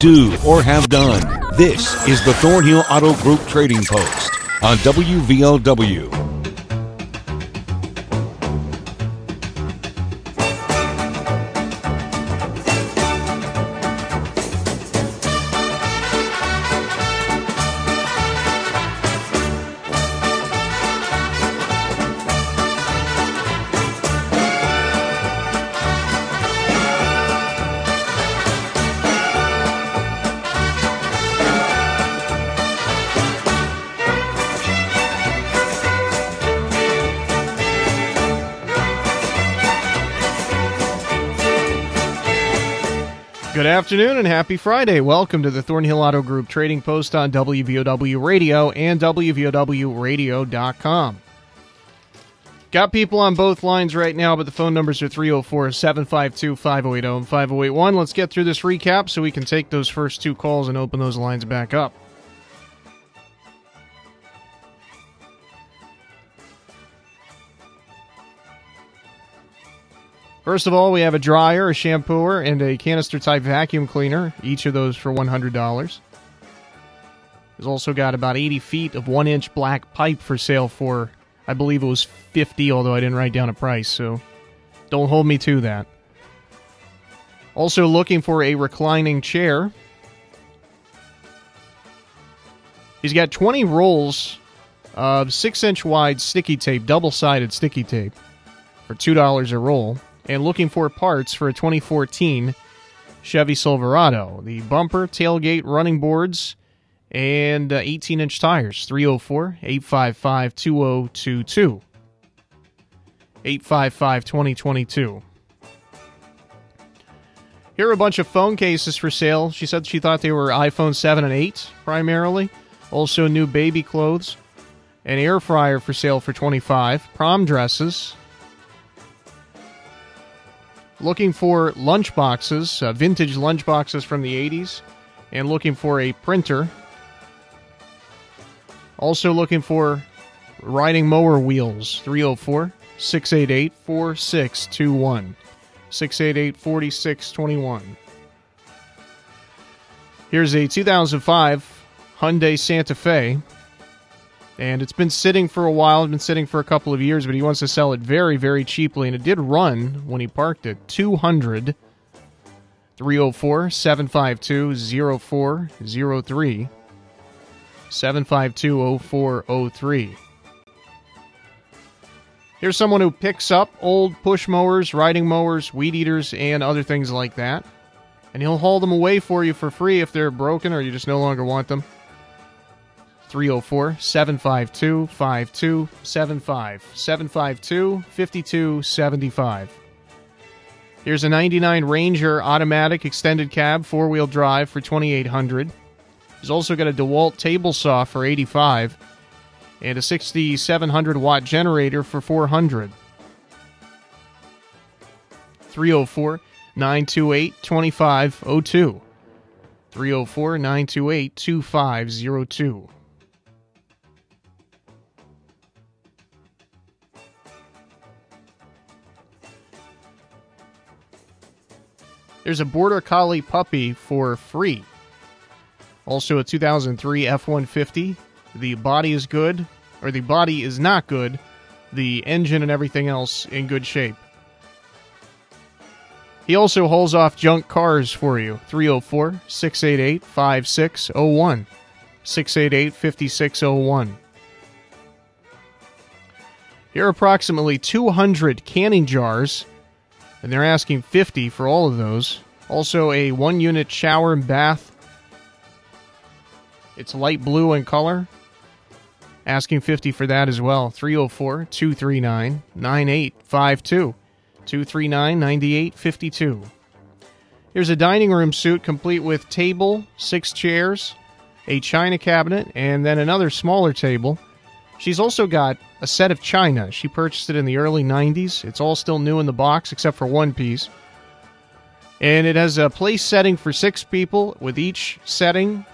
do or have done. This is the Thornhill Auto Group Trading Post on WVOW. Afternoon and happy Friday. Welcome to the Thornhill Auto Group Trading Post on WVOW Radio and WVOWradio.com. Got people on both lines right now, but the phone numbers are 304 752 5080 and 5081. Let's get through this recap so we can take those first two calls and open those lines back up. First of all, we have a dryer, a shampooer, and a canister type vacuum cleaner, each of those for $100. He's also got about 80 feet of one inch black pipe for sale for, I believe it was 50, although I didn't write down a price, so don't hold me to that. Also looking for a reclining chair. He's got 20 rolls of 6 inch wide sticky tape, double sided sticky tape, for $2 a roll and looking for parts for a 2014 Chevy Silverado. The bumper, tailgate, running boards, and 18 uh, inch tires. 304 855 2022. 855 2022. Here are a bunch of phone cases for sale. She said she thought they were iPhone 7 and 8 primarily. Also, new baby clothes. An air fryer for sale for 25. Prom dresses, looking for lunch boxes, uh, vintage lunch boxes from the 80s, and looking for a printer. Also looking for riding mower wheels, 304 688 4621. 688 4621. Here's a 2005 Hyundai Santa Fe and it's been sitting for a while. It's been sitting for a couple of years, but he wants to sell it very, very cheaply. And it did run when he parked it 200 304 752 0403 752 0403. Here's someone who picks up old push mowers, riding mowers, weed eaters, and other things like that. And he'll haul them away for you for free if they're broken or you just no longer want them. 304 752 5275. 752 5275. Here's a 99 Ranger automatic extended cab four wheel drive for 2800 He's also got a DeWalt table saw for 85 and a 6700 watt generator for 400 304 928 2502. 304 928 2502. There's a Border Collie puppy for free. Also, a 2003 F 150. The body is good, or the body is not good. The engine and everything else in good shape. He also hauls off junk cars for you. 304 688 5601. 688 5601. Here are approximately 200 canning jars and they're asking 50 for all of those. Also, a one unit shower and bath. It's light blue in color. Asking 50 for that as well. 304 239 9852. 239 9852. Here's a dining room suite complete with table, six chairs, a china cabinet, and then another smaller table. She's also got a set of china. She purchased it in the early 90s. It's all still new in the box except for one piece. And it has a place setting for six people, with each setting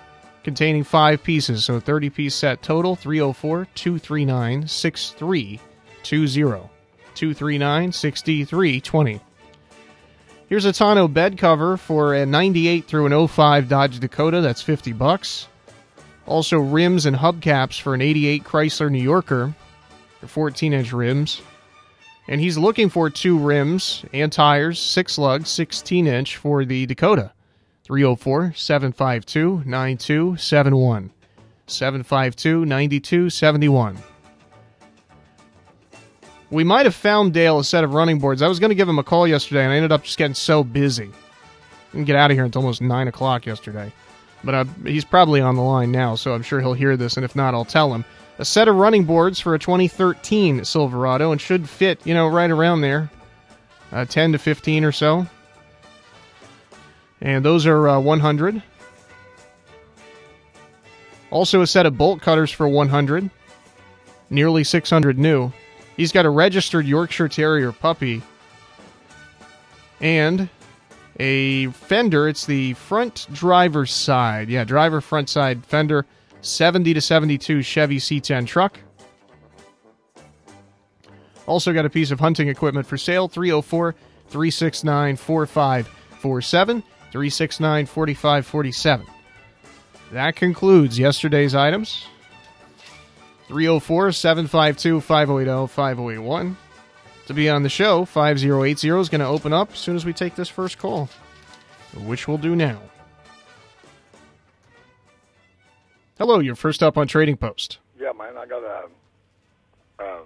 containing five pieces. So a 30 piece set total 304 239 6320. 239 6320. Here's a tonneau bed cover for a 98 through an 05 Dodge Dakota. That's 50 bucks. Also rims and hubcaps for an 88 Chrysler New Yorker. 14 inch rims. And he's looking for two rims and tires, six lugs, 16 inch for the Dakota. 304 752 9271. 752 9271. We might have found Dale a set of running boards. I was going to give him a call yesterday, and I ended up just getting so busy. Didn't get out of here until almost 9 o'clock yesterday. But uh, he's probably on the line now, so I'm sure he'll hear this, and if not, I'll tell him. A set of running boards for a 2013 Silverado, and should fit, you know, right around there. Uh, 10 to 15 or so. And those are uh, 100. Also, a set of bolt cutters for 100. Nearly 600 new. He's got a registered Yorkshire Terrier puppy. And a fender. It's the front driver's side. Yeah, driver front side fender. 70 to 72 Chevy C10 truck. Also got a piece of hunting equipment for sale 304 369 4547. 369 4547. That concludes yesterday's items. 304 752 5080 5081. To be on the show, 5080 is going to open up as soon as we take this first call, which we'll do now. Hello, you're first up on Trading Post. Yeah, man, I got a, a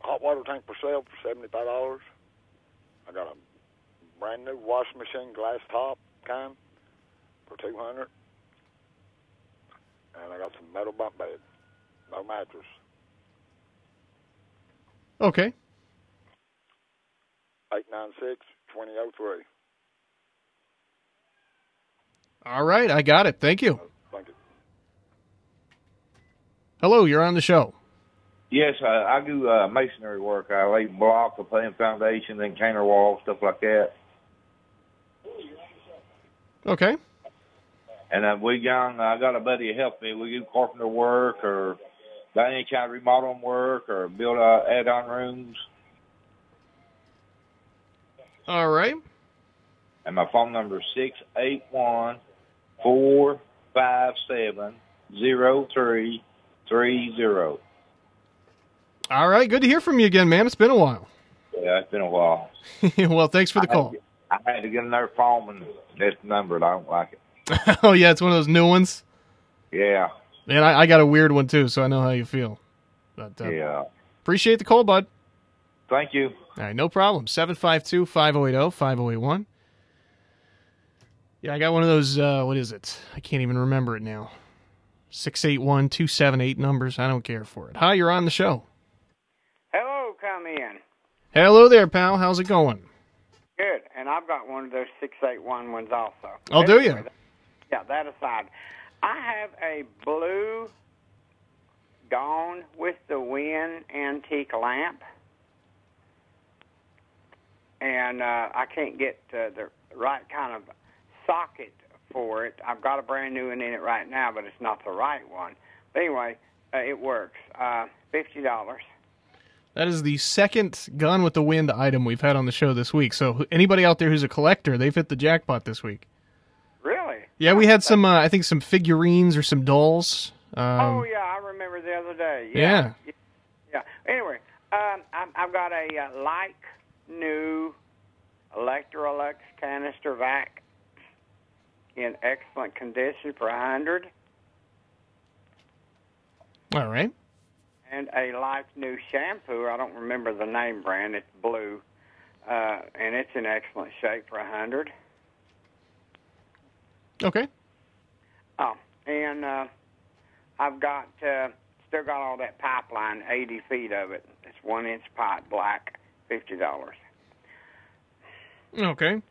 hot water tank for sale for seventy five dollars. I got a brand new washing machine, glass top kind, for two hundred, and I got some metal bunk bed, no mattress. Okay. Eight nine six twenty oh three. All right, I got it. Thank you. Thank you. Hello, you're on the show. Yes, I, I do uh, masonry work. I lay block, I put in foundation, then counter wall, stuff like that. Okay. And uh, we young, I got a buddy to help me. We do carpenter work or any kind of remodeling work or build uh, add-on rooms. All right. And my phone number is six eight one four five seven zero three three zero. All right. Good to hear from you again, man. It's been a while. Yeah, it's been a while. well, thanks for the I had call. to get- I had to get another phone and that's the number. I don't like it. oh, yeah, it's one of those new ones. Yeah, And I, I got a weird one, too, so I know how you feel. But, uh, yeah. Appreciate the call, bud. Thank you. All right, no problem. 752 5080 5081. Yeah, I got one of those, uh, what is it? I can't even remember it now. 681 278 numbers. I don't care for it. Hi, you're on the show. Hello, come in. Hello there, pal. How's it going? Good. And I've got one of those 681 ones also. Oh, do you? that- Yeah, that aside. I have a blue Gone with the Wind antique lamp. And uh, I can't get uh, the right kind of socket for it. I've got a brand new one in it right now, but it's not the right one. But anyway, uh, it works. Uh, $50. That is the second Gone with the Wind item we've had on the show this week. So anybody out there who's a collector, they've hit the jackpot this week. Yeah, we had some, uh, I think, some figurines or some dolls. Um, oh yeah, I remember the other day. Yeah. Yeah. Yeah. Anyway, um, I've, I've got a uh, like new Electrolux canister vac in excellent condition for a hundred, All right. and a like new shampoo. I don't remember the name brand. It's blue, uh, and it's in excellent shape for a hundred. Okay. Oh, and uh, I've got uh, still got all that pipeline, eighty feet of it. It's one inch pipe, black, fifty dollars. Okay.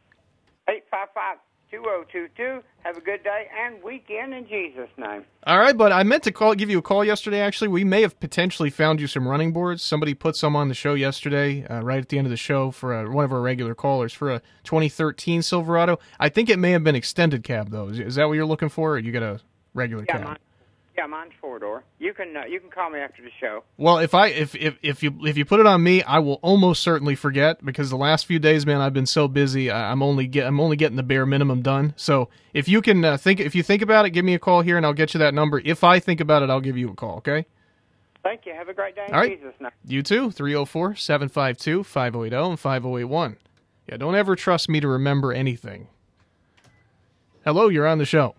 Eight five five two zero two two. Have a good day and weekend in Jesus' name. All right, but I meant to call, give you a call yesterday. Actually, we may have potentially found you some running boards. Somebody put some on the show yesterday, uh, right at the end of the show for uh one of our regular callers for a 2013 Silverado. I think it may have been extended cab though. Is, is that what you're looking for? Or you got a regular Yeah, cab? Yeah, mine's four door. You can uh, you can call me after the show. Well, if I if, if if you if you put it on me, I will almost certainly forget because the last few days, man, I've been so busy. I- I'm only get I'm only getting the bare minimum done. So if you can uh, think if you think about it, give me a call here and I'll get you that number. If I think about it, I'll give you a call. Okay. Thank you. Have a great day. All right. Jesus'. You too. 304 752 5080 and 5081. Yeah, don't ever trust me to remember anything. Hello, you're on the show.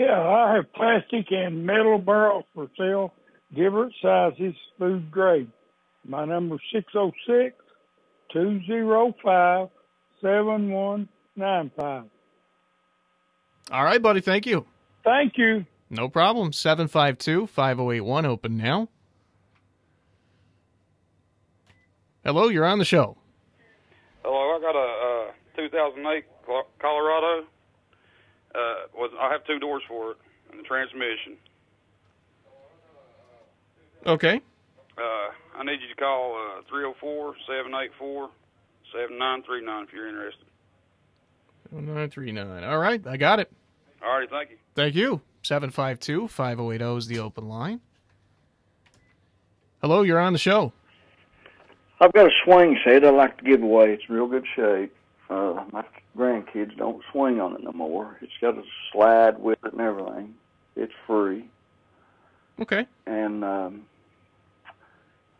Yeah, I have plastic and metal barrels for sale, different sizes, food grade. My number is 606 205 7195. All right, buddy. Thank you. Thank you. No problem. 752 5081 open now. Hello, you're on the show. Hello, I got a uh, 2008 Colorado. Uh, was I have two doors for it and the transmission. Okay. Uh, I need you to call uh, 304-784-7939 if you're interested. 939. All right, I got it. All right, thank you. Thank you. 752 5080 is the open line. Hello, you're on the show. I've got a swing set I'd like to give away. It's real good shape. Uh, my grandkids don't swing on it no more. It's got a slide with it and everything. It's free. Okay. And um,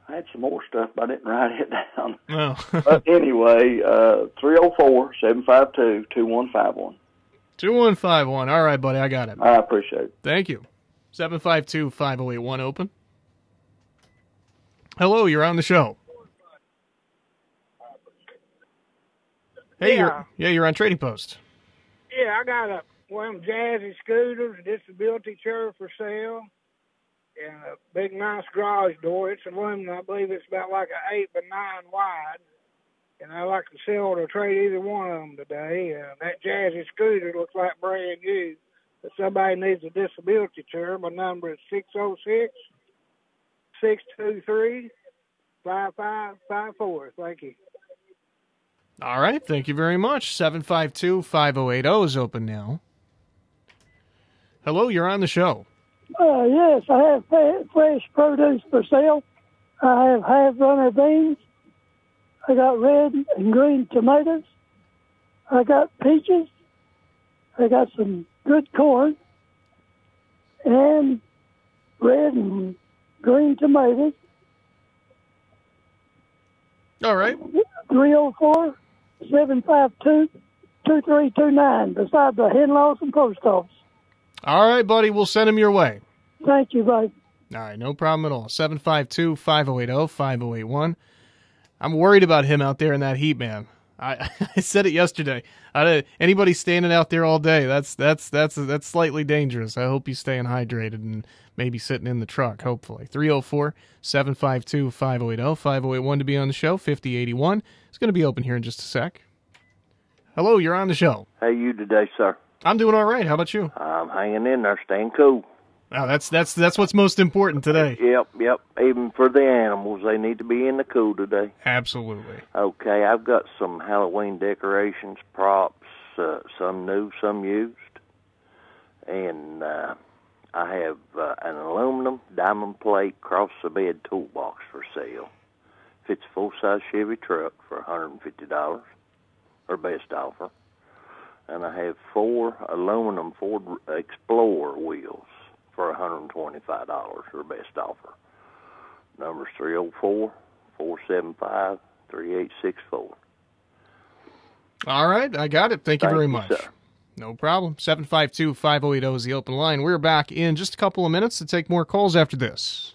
I had some more stuff, but I didn't write it down. Oh. but anyway, uh, 304-752-2151. 2151. All right, buddy, I got it. I appreciate it. Thank you. 752 5081 open. Hello, you're on the show. Hey, Yeah. you're yeah, you're on Trading Post. Yeah, I got a one of them jazzy scooters, a disability chair for sale, and a big nice garage door. It's aluminum. I believe it's about like an eight by nine wide. And I like to sell or trade either one of them today. Uh, that jazzy scooter looks like brand new. If somebody needs a disability chair, my number is six zero six six two three five five five four. Thank you. All right, thank you very much. 752 5080 is open now. Hello, you're on the show. Uh, yes, I have fresh produce for sale. I have half runner beans. I got red and green tomatoes. I got peaches. I got some good corn and red and green tomatoes. All right. 304 752 2329 beside the Henlawson Post Office. All right, buddy, we'll send him your way. Thank you, buddy. All right, no problem at all. 752 5080 5081. I'm worried about him out there in that heat, man. I, I said it yesterday. I, anybody standing out there all day, that's that's that's that's slightly dangerous. I hope he's staying hydrated and maybe sitting in the truck, hopefully. 304 752 5080 5081 to be on the show. 5081 It's going to be open here in just a sec. Hello, you're on the show. How you today, sir? I'm doing all right. How about you? I'm hanging in there, staying cool. Oh, that's that's that's what's most important today. Yep, yep. Even for the animals, they need to be in the cool today. Absolutely. Okay, I've got some Halloween decorations, props, uh, some new, some used, and uh, I have uh, an aluminum diamond plate cross the bed toolbox for sale. Fits a full size Chevy truck for $150, or best offer. And I have four aluminum Ford Explorer wheels for $125 or best offer. Number's 304 475 3864. All right, I got it. Thank you very you, much. sir. No problem. 752 5080 is the open line. We're back in just a couple of minutes to take more calls after this.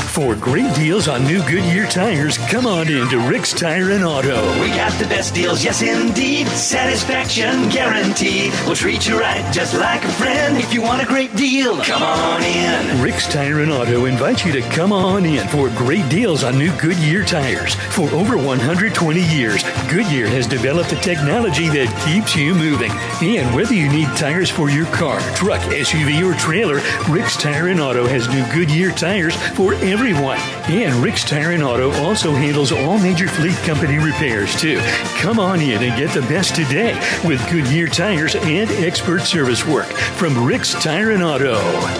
For great deals on new Goodyear tires, come on in to Rick's Tire and Auto. We got the best deals, yes indeed. Satisfaction guaranteed. We'll treat you right just like a friend. If you want a great deal, come on in. Rick's Tire and Auto invites you to come on in for great deals on new Goodyear tires. For over 120 years, Goodyear has developed the technology that keeps you moving. And whether you need tires for your car, truck, SUV, or trailer, Rick's Tire and Auto has new Goodyear tires for everyone. And Rick's Tire and Auto also handles all major fleet company repairs too. Come on in and get the best today with Goodyear tires and expert service work from Rick's Tire and Auto.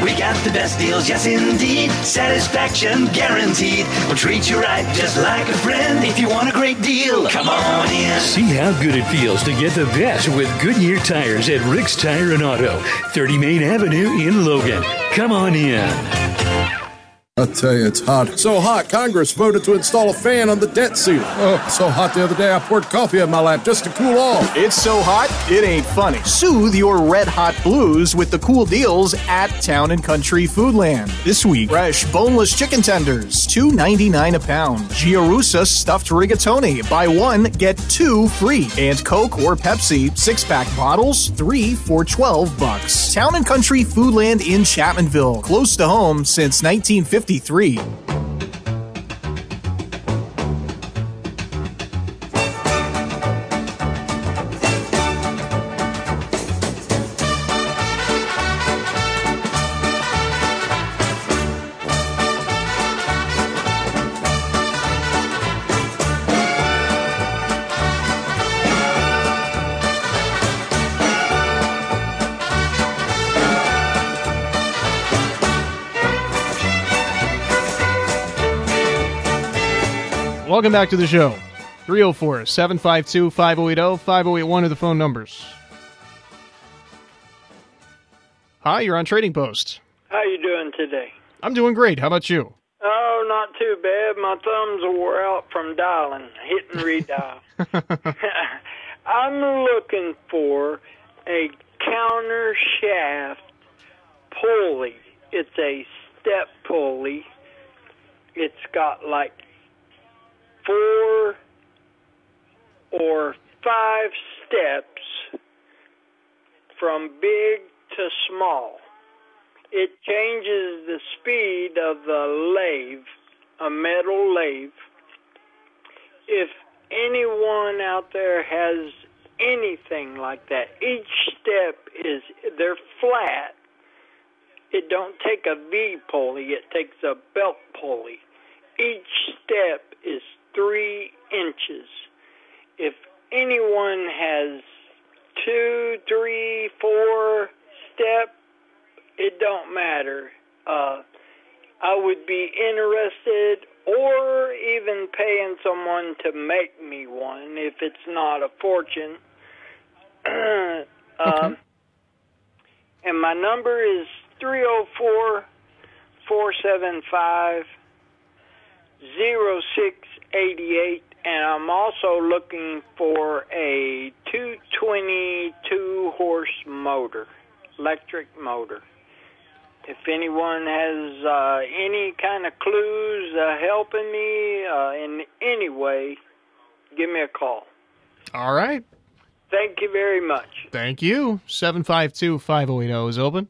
We got the best deals, yes indeed. Satisfaction guaranteed. We'll treat you right just like a friend. If you want a great deal, come on in. See how good it feels to get the best with Goodyear tires at Rick's Tire and Auto, 30 Main Avenue in Logan. Come on in. I tell you, it's hot. So hot, Congress voted to install a fan on the debt ceiling. Oh, so hot the other day I poured coffee on my lap just to cool off. It's so hot, it ain't funny. Soothe your red hot blues with the cool deals at Town and Country Foodland. This week, fresh boneless chicken tenders, $2.99 a pound. Giarusa stuffed rigatoni, buy one, get two free. And Coke or Pepsi, six pack bottles, three for 12 bucks. Town and Country Foodland in Chapmanville, close to home since 1953. Welcome back to the show. 304 752 5080 5081 are the phone numbers. Hi, you're on Trading Post. How you doing today? I'm doing great. How about you? Oh, not too bad. My thumbs wore out from dialing, hit and redial. I'm looking for a counter shaft pulley. It's a step pulley. It's got like four or five steps from big to small. It changes the speed of the lathe, a metal lathe. If anyone out there has anything like that, each step is they're flat. It don't take a V pulley, it takes a belt pulley. Each step is three inches. If anyone has two, three, four step, it don't matter. Uh, I would be interested or even paying someone to make me one if it's not a fortune. um, and my number is 304 475 0688 and I'm also looking for a 222 horse motor, electric motor. If anyone has uh, any kind of clues uh, helping me uh, in any way, give me a call. All right. Thank you very much. Thank you. 752 5080 is open.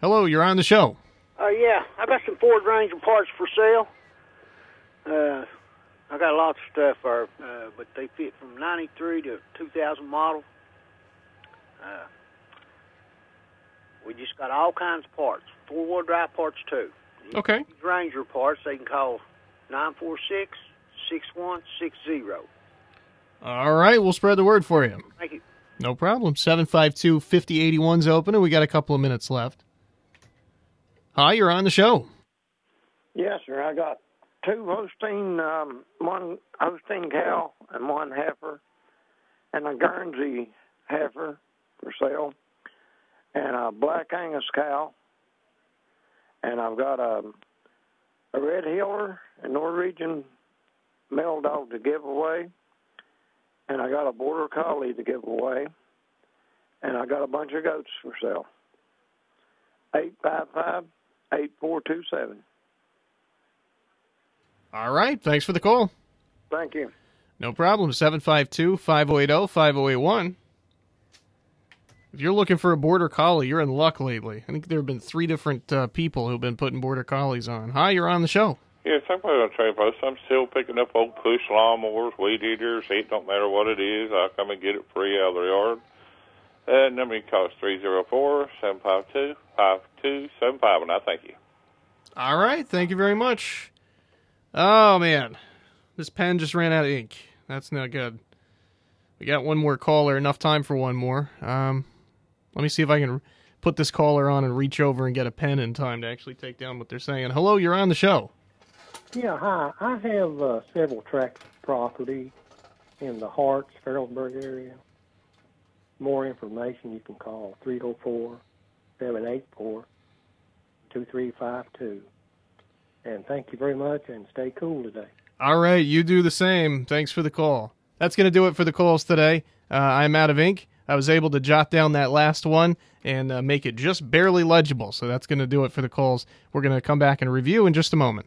Hello, you're on the show. Uh, yeah, I got some Ford Ranger parts for sale. Uh, I got lots of stuff there, uh, but they fit from 93 to 2000 model. Uh, we just got all kinds of parts, four-wheel drive parts too. Okay. Ranger parts, they can call 946-6160. All right, we'll spread the word for you. Thank you. No problem. 752 5081 is open, and we got a couple of minutes left. Hi, you're on the show. Yes, sir. I got two Holstein, um, one Holstein cow and one heifer, and a Guernsey heifer for sale, and a Black Angus cow, and I've got a a Red Heeler, a Norwegian male dog to give away, and I got a Border Collie to give away, and I got a bunch of goats for sale. Eight five five eight four two seven. All right. Thanks for the call. Thank you. No problem. 752 5080 5081. If you're looking for a border collie, you're in luck lately. I think there have been three different uh, people who've been putting border collies on. Hi, you're on the show. Yes, I'm on trade post. I'm still picking up old push lawnmowers, weed eaters. It don't matter what it is. I'll come and get it free out of the yard. Uh, number you call is 304 752 5275, and I thank you. All right. Thank you very much. Oh, man. This pen just ran out of ink. That's not good. We got one more caller. Enough time for one more. Um, let me see if I can put this caller on and reach over and get a pen in time to actually take down what they're saying. Hello, you're on the show. Yeah, hi. I have uh, several tracts of property in the Harts, Ferrellsburg area. More information, you can call 304 784 2352. And thank you very much, and stay cool today. All right, you do the same. Thanks for the call. That's going to do it for the calls today. Uh, I'm out of ink. I was able to jot down that last one and uh, make it just barely legible. So that's going to do it for the calls. We're going to come back and review in just a moment.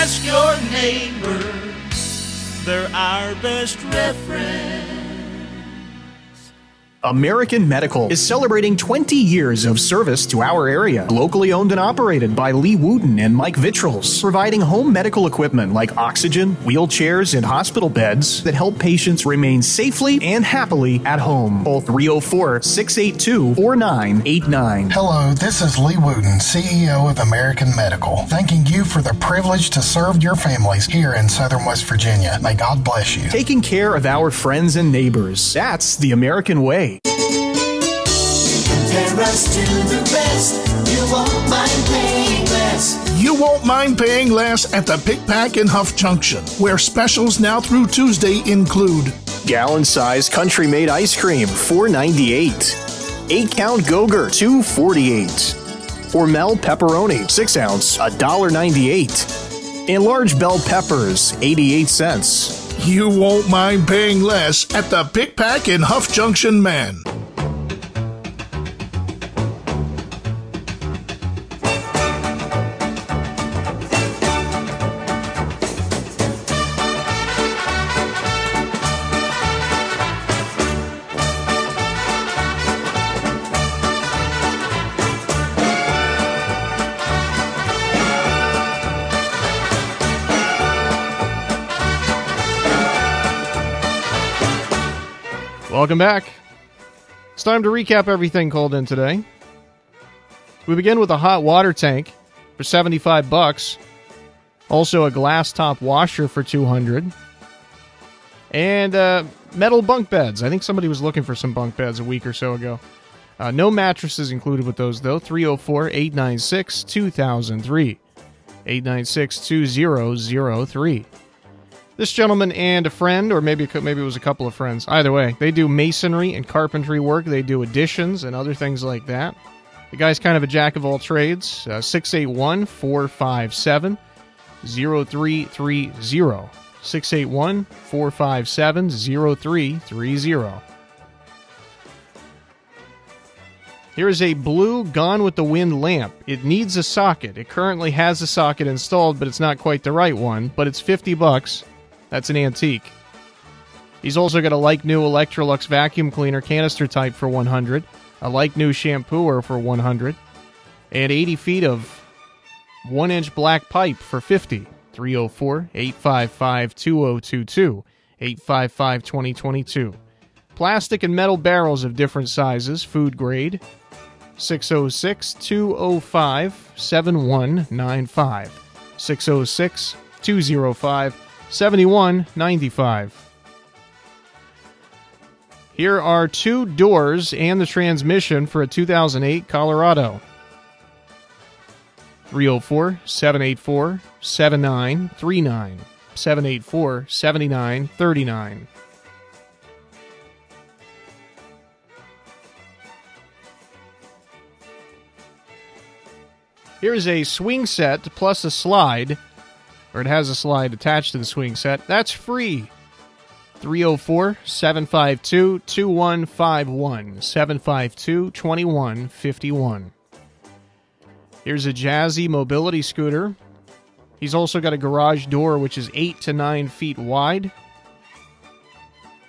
Ask your neighbor. They're our best reference. American Medical is celebrating 20 years of service to our area. Locally owned and operated by Lee Wooten and Mike Vitrals, providing home medical equipment like oxygen, wheelchairs, and hospital beds that help patients remain safely and happily at home. Call 304 682 4989. Hello, this is Lee Wooten, CEO of American Medical, thanking you for the privilege to serve your families here in Southern West Virginia. May God bless you. Taking care of our friends and neighbors. That's the American way. Compare us to the rest. You won't mind paying less. You won't mind paying less at the Pic Pac in Huff Junction, where specials now through Tuesday include Gallon size country made ice cream, $4.98. 8 count Gogurt, $2.48. Hormel pepperoni, 6 ounce, $1.98. And large bell peppers, 88 cents. You won't mind paying less at the Pic Pac in Huff Junction, man. Welcome back. It's time to recap everything called in today. We begin with a hot water tank for 75 bucks. Also a glass top washer for 200. And uh, metal bunk beds. I think somebody was looking for some bunk beds a week or so ago. Uh, no mattresses included with those though. 304 896 2003. 896 2003 this gentleman and a friend, or maybe maybe it was a couple of friends. Either way, they do masonry and carpentry work. They do additions and other things like that. The guy's kind of a jack of all trades. Uh, 681 457 0330. 681 457 0330. Here's a blue Gone with the Wind lamp. It needs a socket. It currently has a socket installed, but it's not quite the right one. But it's 50 bucks. That's an antique. He's also got a like new Electrolux vacuum cleaner canister type for 100, a like new shampooer for 100, and 80 feet of 1 inch black pipe for 50. 304 855 2022. 855 2022. Plastic and metal barrels of different sizes, food grade. 606 205 7195. 606 205 7195. Here are two doors and the transmission for a 2008 Colorado. 304 784 7939. 784 7939. Here is a swing set plus a slide, or it has a slide attached to the swing set. That's free. 304 752 2151. 752 2151. Here's a Jazzy mobility scooter. He's also got a garage door which is 8 to 9 feet wide.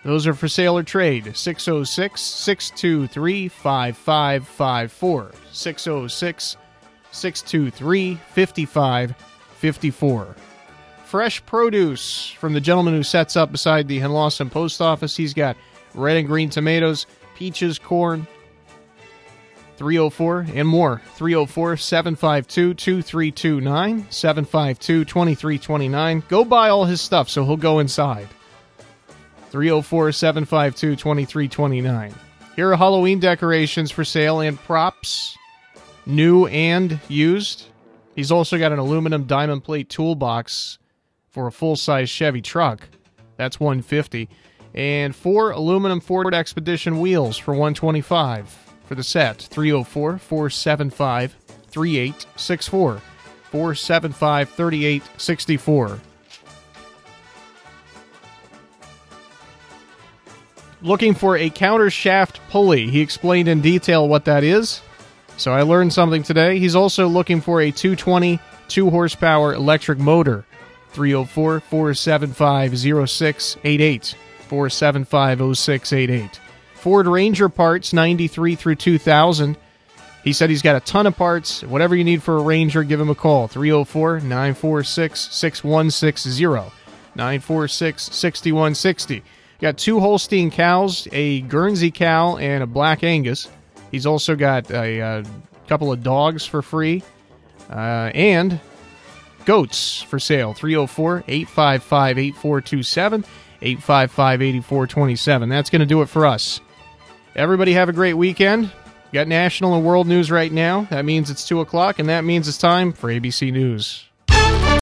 Those are for sale or trade. 606 623 5554. 606 623 5554. Fresh produce from the gentleman who sets up beside the Henlawson post office. He's got red and green tomatoes, peaches, corn, 304 and more. 304 752 2329, 752 2329. Go buy all his stuff so he'll go inside. 304 752 2329. Here are Halloween decorations for sale and props, new and used. He's also got an aluminum diamond plate toolbox for a full size Chevy truck. That's 150 and four aluminum Ford Expedition wheels for 125 for the set. 304 475 3864 475 3864 looking for a counter shaft pulley. He explained in detail what that is. So i learned something today. He's also looking for a 220 2 horsepower electric motor 304 475 0688 475 0688 Ford Ranger parts 93 through 2000. He said he's got a ton of parts. Whatever you need for a Ranger, give him a call 304 946 6160. 946 6160. Got two Holstein cows, a Guernsey cow, and a Black Angus. He's also got a, a couple of dogs for free uh, and goats for sale 304 855 8427. 855 8427. That's going to do it for us. Everybody have a great weekend. Got national and world news right now. That means it's 2 o'clock, and that means it's time for ABC News.